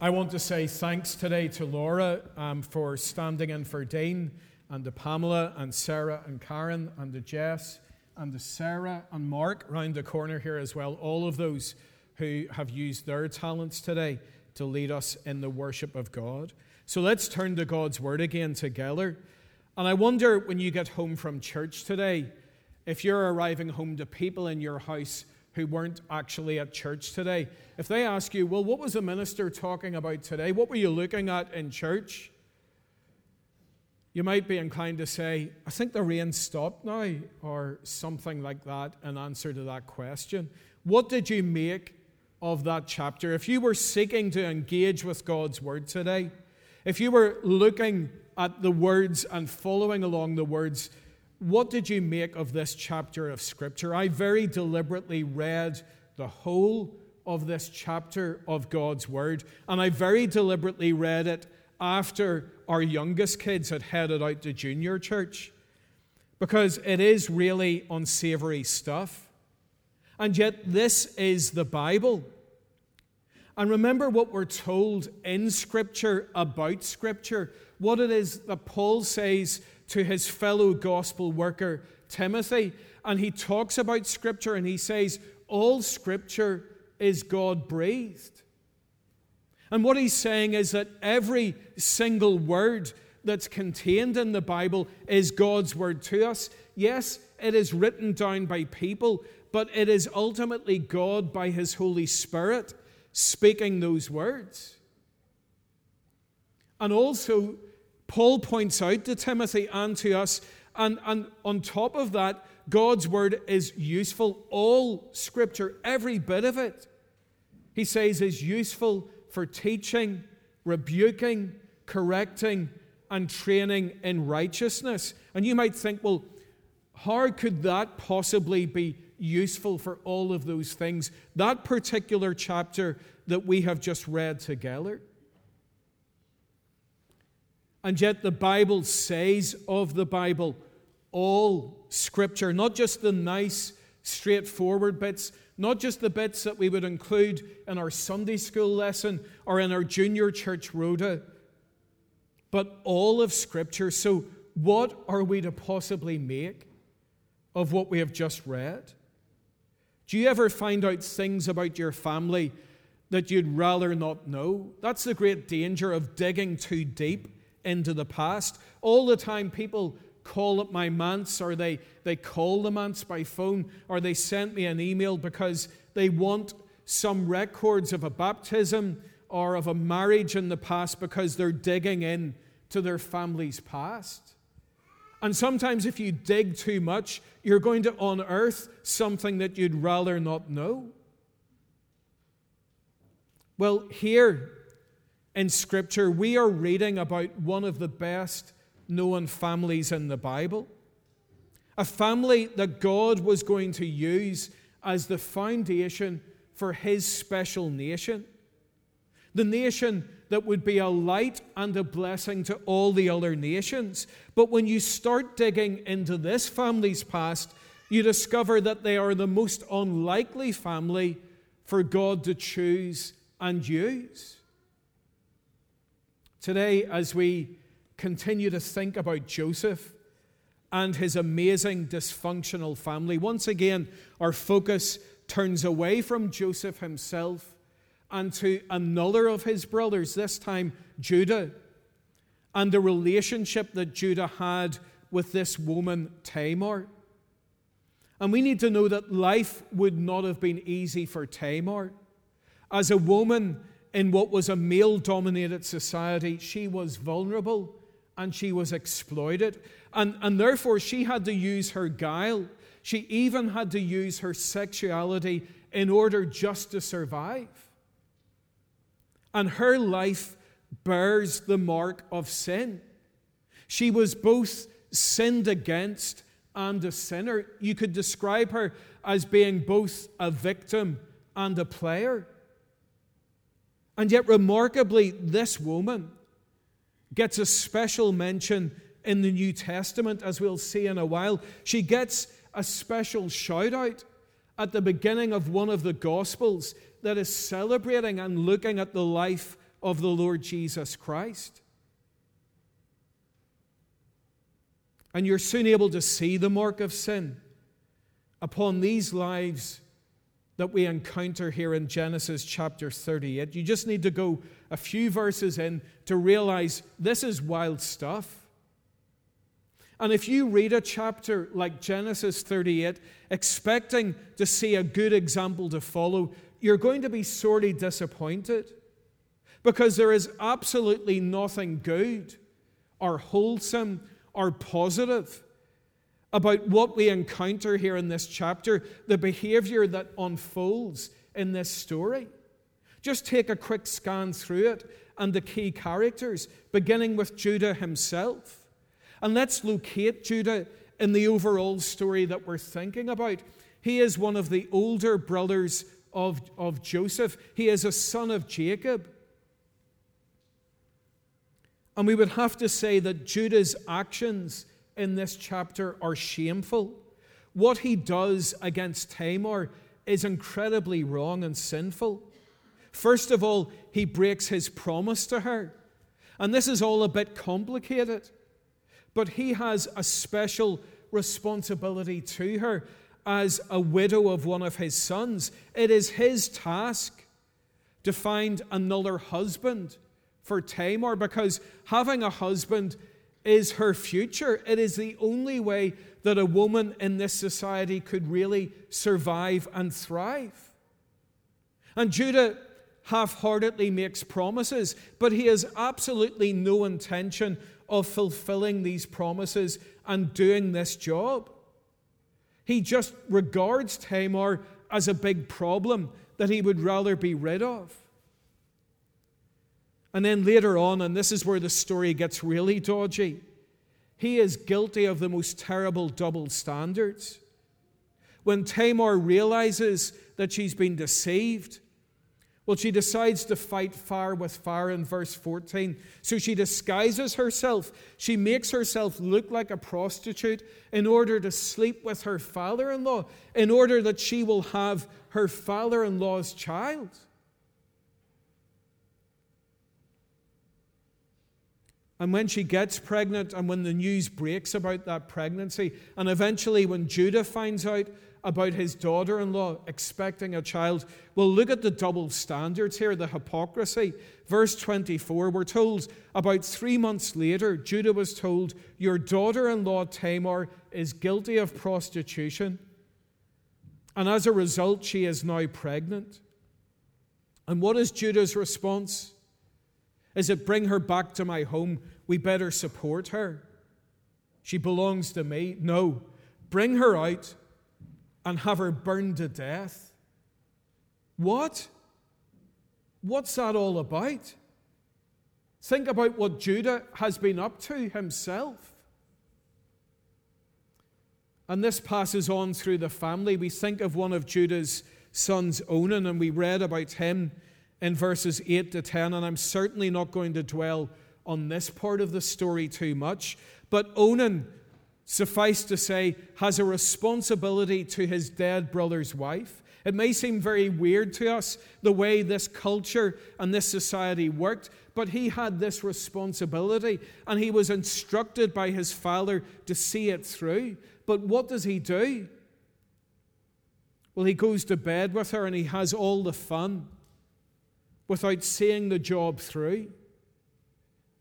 I want to say thanks today to Laura um, for standing in for Dean, and to Pamela, and Sarah, and Karen, and to Jess, and to Sarah, and Mark round the corner here as well. All of those who have used their talents today to lead us in the worship of God. So let's turn to God's Word again together. And I wonder when you get home from church today, if you're arriving home to people in your house who weren't actually at church today, if they ask you, well, what was the minister talking about today? What were you looking at in church? You might be inclined to say, I think the rain stopped now, or something like that, in answer to that question. What did you make of that chapter? If you were seeking to engage with God's word today, if you were looking at the words and following along the words, what did you make of this chapter of Scripture? I very deliberately read the whole of this chapter of God's Word, and I very deliberately read it after our youngest kids had headed out to junior church because it is really unsavory stuff. And yet, this is the Bible. And remember what we're told in Scripture about Scripture, what it is that Paul says to his fellow gospel worker, Timothy. And he talks about Scripture and he says, All Scripture is God breathed. And what he's saying is that every single word that's contained in the Bible is God's word to us. Yes, it is written down by people, but it is ultimately God by his Holy Spirit speaking those words. And also, Paul points out to Timothy and to us, and, and on top of that, God's word is useful. All scripture, every bit of it, he says, is useful for teaching, rebuking, correcting, and training in righteousness. And you might think, well, how could that possibly be useful for all of those things? That particular chapter that we have just read together. And yet, the Bible says of the Bible all Scripture, not just the nice, straightforward bits, not just the bits that we would include in our Sunday school lesson or in our junior church rota, but all of Scripture. So, what are we to possibly make of what we have just read? Do you ever find out things about your family that you'd rather not know? That's the great danger of digging too deep into the past. All the time, people call up my manse or they, they call the manse by phone or they send me an email because they want some records of a baptism or of a marriage in the past because they're digging in to their family's past. And sometimes, if you dig too much, you're going to unearth something that you'd rather not know. Well, here in Scripture, we are reading about one of the best known families in the Bible. A family that God was going to use as the foundation for His special nation. The nation that would be a light and a blessing to all the other nations. But when you start digging into this family's past, you discover that they are the most unlikely family for God to choose and use. Today, as we continue to think about Joseph and his amazing dysfunctional family, once again, our focus turns away from Joseph himself and to another of his brothers, this time Judah, and the relationship that Judah had with this woman, Tamar. And we need to know that life would not have been easy for Tamar. As a woman, in what was a male dominated society, she was vulnerable and she was exploited. And, and therefore, she had to use her guile. She even had to use her sexuality in order just to survive. And her life bears the mark of sin. She was both sinned against and a sinner. You could describe her as being both a victim and a player. And yet, remarkably, this woman gets a special mention in the New Testament, as we'll see in a while. She gets a special shout out at the beginning of one of the Gospels that is celebrating and looking at the life of the Lord Jesus Christ. And you're soon able to see the mark of sin upon these lives that we encounter here in Genesis chapter 38. You just need to go a few verses in to realize this is wild stuff. And if you read a chapter like Genesis 38, expecting to see a good example to follow, you're going to be sorely disappointed because there is absolutely nothing good or wholesome or positive about what we encounter here in this chapter, the behavior that unfolds in this story. Just take a quick scan through it and the key characters, beginning with Judah himself. And let's locate Judah in the overall story that we're thinking about. He is one of the older brothers of, of Joseph, he is a son of Jacob. And we would have to say that Judah's actions in this chapter are shameful. What he does against Tamar is incredibly wrong and sinful. First of all, he breaks his promise to her. And this is all a bit complicated, but he has a special responsibility to her as a widow of one of his sons. It is his task to find another husband for Tamar because having a husband is her future. It is the only way that a woman in this society could really survive and thrive. And Judah half heartedly makes promises, but he has absolutely no intention of fulfilling these promises and doing this job. He just regards Tamar as a big problem that he would rather be rid of. And then later on, and this is where the story gets really dodgy, he is guilty of the most terrible double standards. When Tamar realizes that she's been deceived, well, she decides to fight fire with fire in verse 14. So she disguises herself. She makes herself look like a prostitute in order to sleep with her father in law, in order that she will have her father in law's child. And when she gets pregnant, and when the news breaks about that pregnancy, and eventually when Judah finds out about his daughter in law expecting a child, well, look at the double standards here, the hypocrisy. Verse 24, we're told about three months later, Judah was told, Your daughter in law Tamar is guilty of prostitution. And as a result, she is now pregnant. And what is Judah's response? Is it bring her back to my home? We better support her. She belongs to me. No, bring her out and have her burned to death. What? What's that all about? Think about what Judah has been up to himself. And this passes on through the family. We think of one of Judah's sons, Onan, and we read about him in verses 8 to 10, and I'm certainly not going to dwell on this part of the story too much. But Onan, suffice to say, has a responsibility to his dead brother's wife. It may seem very weird to us the way this culture and this society worked, but he had this responsibility and he was instructed by his father to see it through. But what does he do? Well, he goes to bed with her and he has all the fun without seeing the job through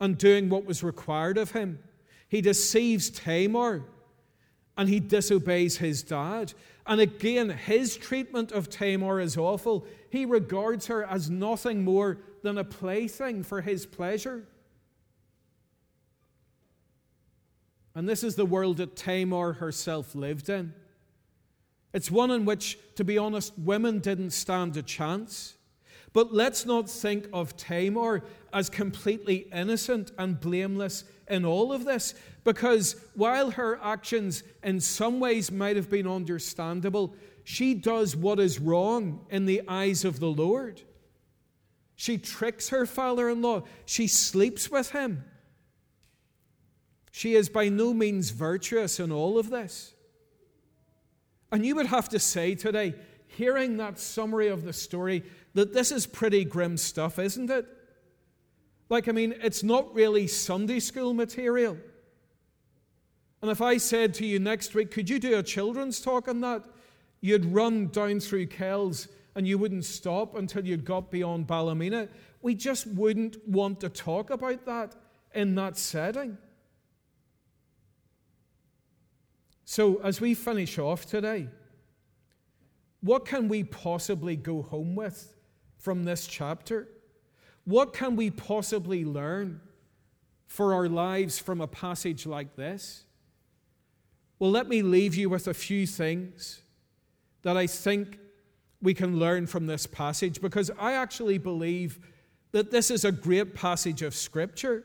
and doing what was required of him. He deceives Tamar and he disobeys his dad. And again, his treatment of Tamar is awful. He regards her as nothing more than a plaything for his pleasure. And this is the world that Tamar herself lived in. It's one in which, to be honest, women didn't stand a chance. But let's not think of Tamar as completely innocent and blameless in all of this, because while her actions in some ways might have been understandable, she does what is wrong in the eyes of the Lord. She tricks her father in law, she sleeps with him. She is by no means virtuous in all of this. And you would have to say today, hearing that summary of the story that this is pretty grim stuff, isn't it? Like, I mean, it's not really Sunday school material. And if I said to you next week, could you do a children's talk on that? You'd run down through Kells and you wouldn't stop until you'd got beyond Ballymena. We just wouldn't want to talk about that in that setting. So, as we finish off today, what can we possibly go home with from this chapter? What can we possibly learn for our lives from a passage like this? Well, let me leave you with a few things that I think we can learn from this passage because I actually believe that this is a great passage of Scripture.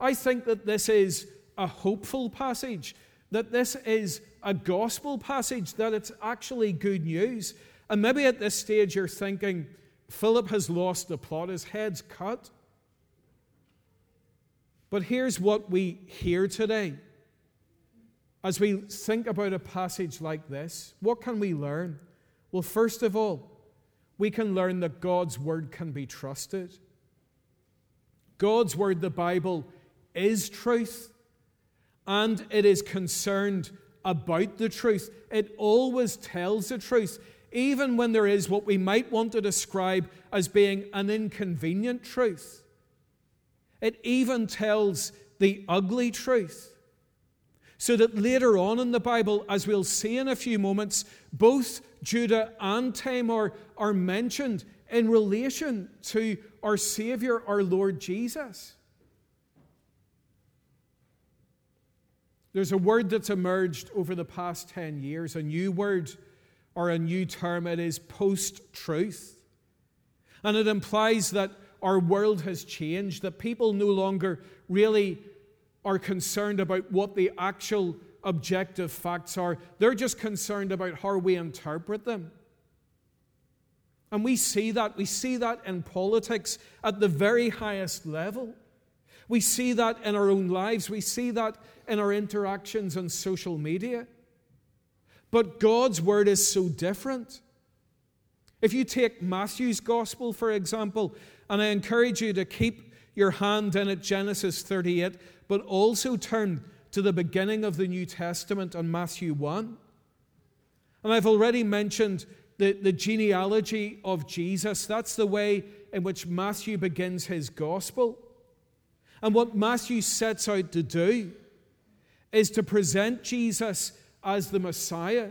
I think that this is a hopeful passage that this is a gospel passage, that it's actually good news. And maybe at this stage you're thinking, Philip has lost the plot, his head's cut. But here's what we hear today. As we think about a passage like this, what can we learn? Well, first of all, we can learn that God's word can be trusted. God's word, the Bible, is truth and it is concerned about the truth. It always tells the truth, even when there is what we might want to describe as being an inconvenient truth. It even tells the ugly truth. So that later on in the Bible, as we'll see in a few moments, both Judah and Tamar are mentioned in relation to our Savior, our Lord Jesus. There's a word that's emerged over the past 10 years, a new word or a new term. It is post truth. And it implies that our world has changed, that people no longer really are concerned about what the actual objective facts are. They're just concerned about how we interpret them. And we see that. We see that in politics at the very highest level. We see that in our own lives. We see that in our interactions on social media. But God's word is so different. If you take Matthew's gospel, for example, and I encourage you to keep your hand in at Genesis 38, but also turn to the beginning of the New Testament on Matthew 1. And I've already mentioned the, the genealogy of Jesus. That's the way in which Matthew begins his gospel. And what Matthew sets out to do is to present Jesus as the Messiah.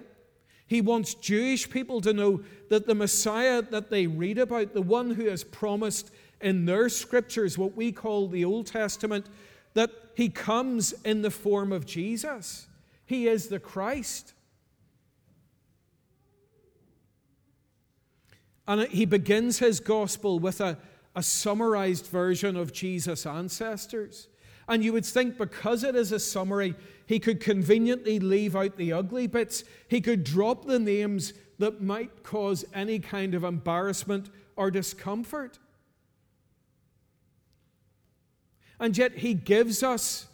He wants Jewish people to know that the Messiah that they read about, the one who is promised in their scriptures, what we call the Old Testament, that he comes in the form of Jesus. He is the Christ. And he begins his gospel with a, a summarized version of Jesus' ancestors. And you would think because it is a summary, he could conveniently leave out the ugly bits. He could drop the names that might cause any kind of embarrassment or discomfort. And yet, he gives us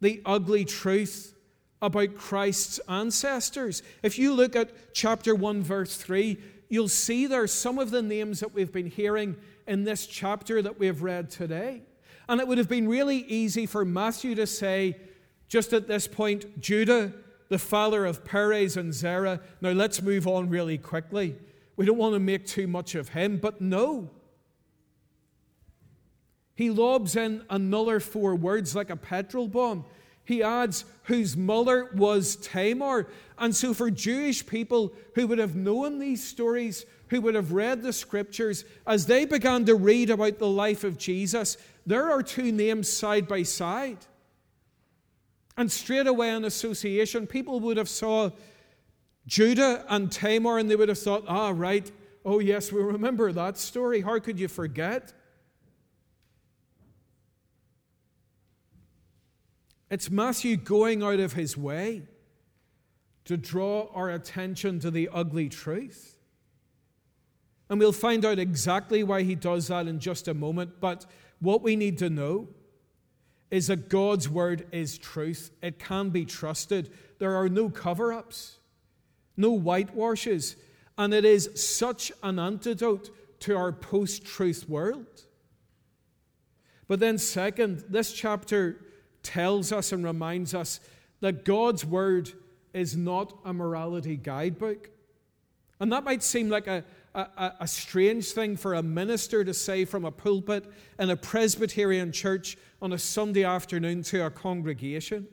the ugly truth about Christ's ancestors. If you look at chapter 1, verse 3, you'll see there some of the names that we've been hearing in this chapter that we have read today. And it would have been really easy for Matthew to say, just at this point, Judah, the father of Perez and Zerah. Now let's move on really quickly. We don't want to make too much of him, but no. He lobs in another four words like a petrol bomb. He adds, whose mother was Tamar. And so, for Jewish people who would have known these stories, who would have read the scriptures, as they began to read about the life of Jesus, there are two names side by side. And straight away in association, people would have saw Judah and Tamar and they would have thought, ah, right, oh yes, we remember that story. How could you forget? It's Matthew going out of his way to draw our attention to the ugly truth. And we'll find out exactly why he does that in just a moment. But what we need to know is that God's word is truth. It can be trusted. There are no cover ups, no whitewashes. And it is such an antidote to our post truth world. But then, second, this chapter tells us and reminds us that God's Word is not a morality guidebook. And that might seem like a, a, a, strange thing for a minister to say from a pulpit in a Presbyterian church on a Sunday afternoon to a congregation.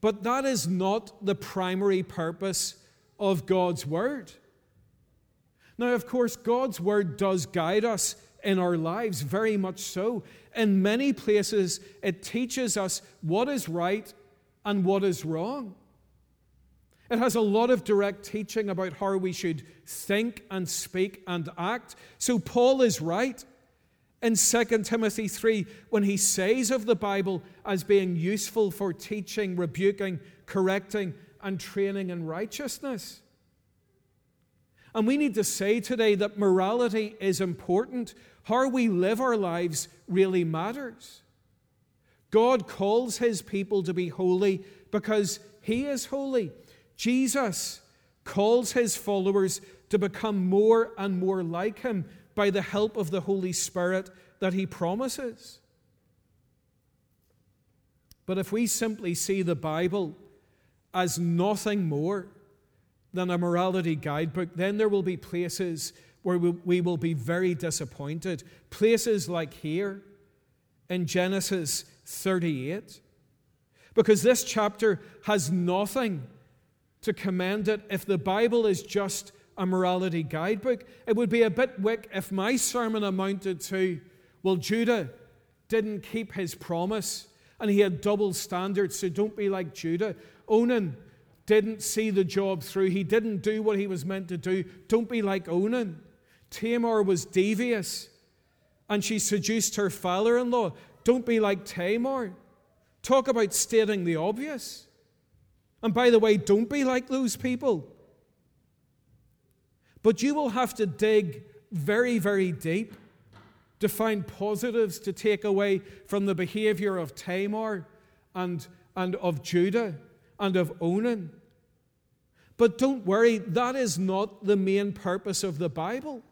But that is not the primary purpose of God's Word. Now, of course, God's Word does guide us in our lives, very much so. In many places, it teaches us what is right and what is wrong. It has a lot of direct teaching about how we should think and speak and act. So, Paul is right in 2 Timothy 3 when he says of the Bible as being useful for teaching, rebuking, correcting, and training in righteousness. And we need to say today that morality is important. How we live our lives really matters. God calls his people to be holy because he is holy. Jesus calls his followers to become more and more like him by the help of the Holy Spirit that he promises. But if we simply see the Bible as nothing more than a morality guidebook, then there will be places where we will be very disappointed. Places like here in Genesis 38. Because this chapter has nothing to commend it. If the Bible is just a morality guidebook, it would be a bit weak if my sermon amounted to, well, Judah didn't keep his promise and he had double standards, so don't be like Judah. Onan didn't see the job through, he didn't do what he was meant to do. Don't be like Onan. Tamar was devious and she seduced her father in law. Don't be like Tamar. Talk about stating the obvious. And by the way, don't be like those people. But you will have to dig very, very deep to find positives to take away from the behavior of Tamar and, and of Judah and of Onan. But don't worry, that is not the main purpose of the Bible.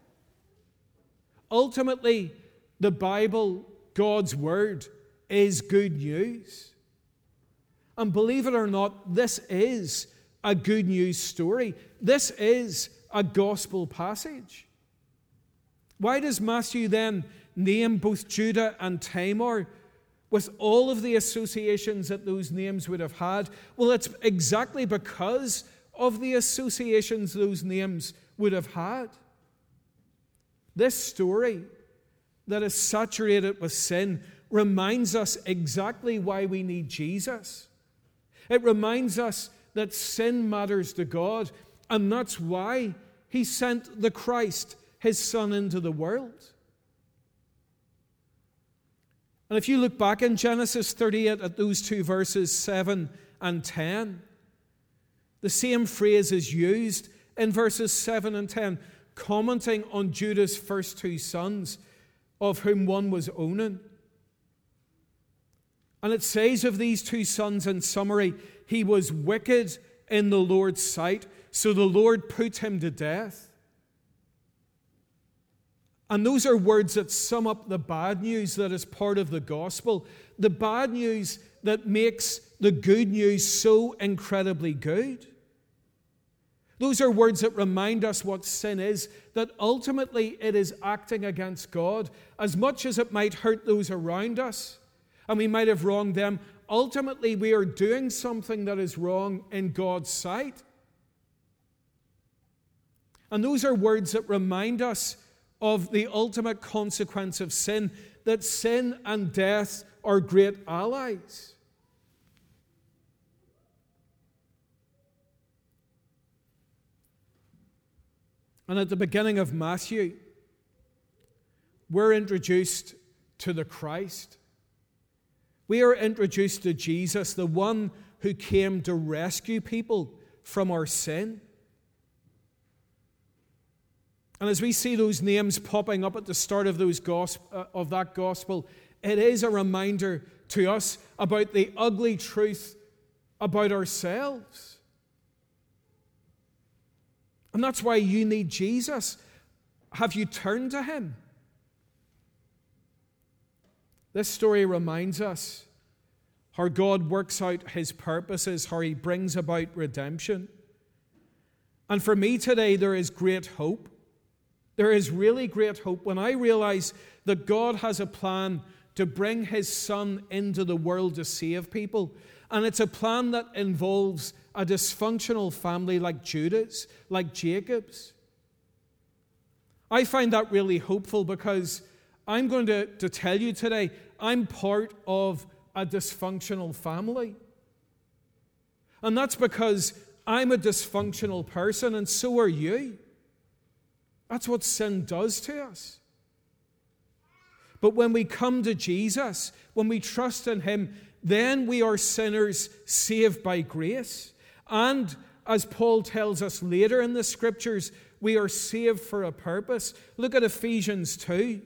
Ultimately, the Bible, God's Word, is good news. And believe it or not, this is a good news story. This is a gospel passage. Why does Matthew then name both Judah and Tamar with all of the associations that those names would have had? Well, it's exactly because of the associations those names would have had. This story that is saturated with sin reminds us exactly why we need Jesus. It reminds us that sin matters to God, and that's why He sent the Christ, His Son, into the world. And if you look back in Genesis 38 at those two verses, 7 and 10, the same phrase is used in verses 7 and 10, commenting on Judah's first two sons, of whom one was Onan. And it says of these two sons in summary, he was wicked in the Lord's sight, so the Lord put him to death. And those are words that sum up the bad news that is part of the gospel. The bad news that makes the good news so incredibly good. Those are words that remind us what sin is, that ultimately it is acting against God. As much as it might hurt those around us, and we might have wronged them, ultimately we are doing something that is wrong in God's sight. And those are words that remind us of the ultimate consequence of sin that sin and death are great allies. And at the beginning of Matthew, we're introduced to the Christ we are introduced to Jesus, the one who came to rescue people from our sin. And as we see those names popping up at the start of, those gosp- uh, of that gospel, it is a reminder to us about the ugly truth about ourselves. And that's why you need Jesus. Have you turned to him? This story reminds us how God works out his purposes, how he brings about redemption. And for me today, there is great hope. There is really great hope when I realize that God has a plan to bring his son into the world to save people. And it's a plan that involves a dysfunctional family like Judah's, like Jacob's. I find that really hopeful because I'm going to, to tell you today, I'm part of a dysfunctional family. And that's because I'm a dysfunctional person, and so are you. That's what sin does to us. But when we come to Jesus, when we trust in Him, then we are sinners saved by grace. And as Paul tells us later in the scriptures, we are saved for a purpose. Look at Ephesians 2,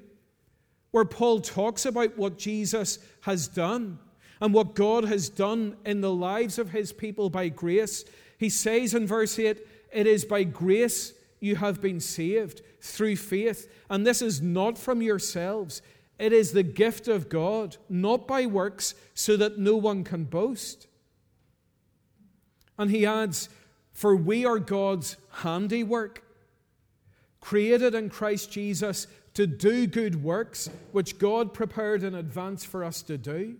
where Paul talks about what Jesus has done and what God has done in the lives of his people by grace. He says in verse 8, It is by grace you have been saved through faith, and this is not from yourselves. It is the gift of God, not by works, so that no one can boast. And he adds, For we are God's handiwork, created in Christ Jesus to do good works, which God prepared in advance for us to do.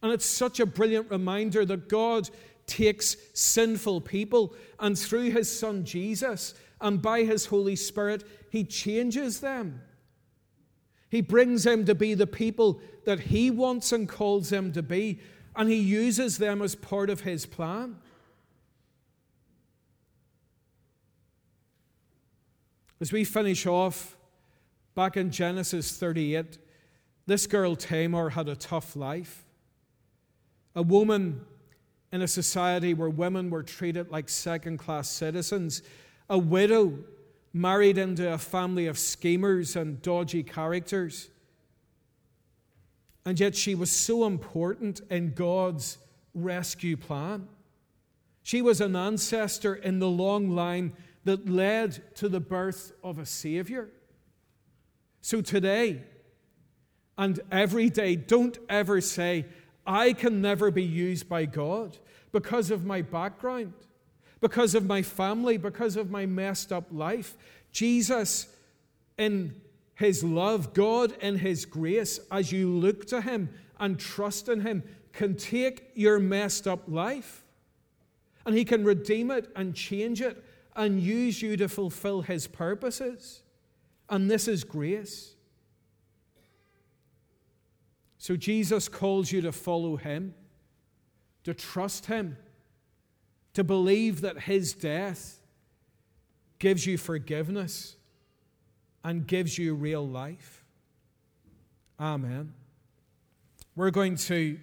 And it's such a brilliant reminder that God takes sinful people and through his Son Jesus and by his Holy Spirit, he changes them. He brings them to be the people that he wants and calls them to be, and he uses them as part of his plan. As we finish off, back in Genesis 38, this girl Tamar had a tough life. A woman in a society where women were treated like second class citizens, a widow married into a family of schemers and dodgy characters. And yet she was so important in God's rescue plan. She was an ancestor in the long line that led to the birth of a Savior. So today and every day, don't ever say, I can never be used by God because of my background, because of my family, because of my messed up life. Jesus, in his love, God in his grace, as you look to him and trust in him, can take your messed up life and he can redeem it and change it and use you to fulfill his purposes. And this is grace. So Jesus calls you to follow him, to trust him, to believe that his death gives you forgiveness and gives you real life. Amen. We're going to